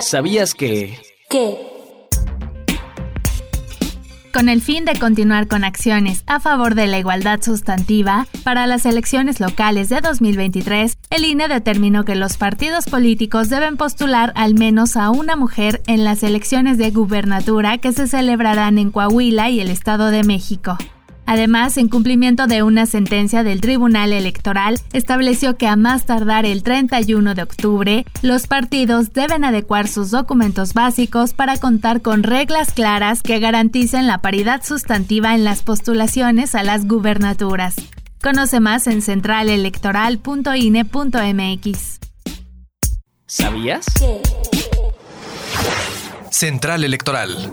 ¿Sabías que... ¿Qué? Con el fin de continuar con acciones a favor de la igualdad sustantiva, para las elecciones locales de 2023, el INE determinó que los partidos políticos deben postular al menos a una mujer en las elecciones de gubernatura que se celebrarán en Coahuila y el Estado de México. Además, en cumplimiento de una sentencia del Tribunal Electoral, estableció que a más tardar el 31 de octubre, los partidos deben adecuar sus documentos básicos para contar con reglas claras que garanticen la paridad sustantiva en las postulaciones a las gubernaturas. Conoce más en centralelectoral.ine.mx. ¿Sabías? Central Electoral.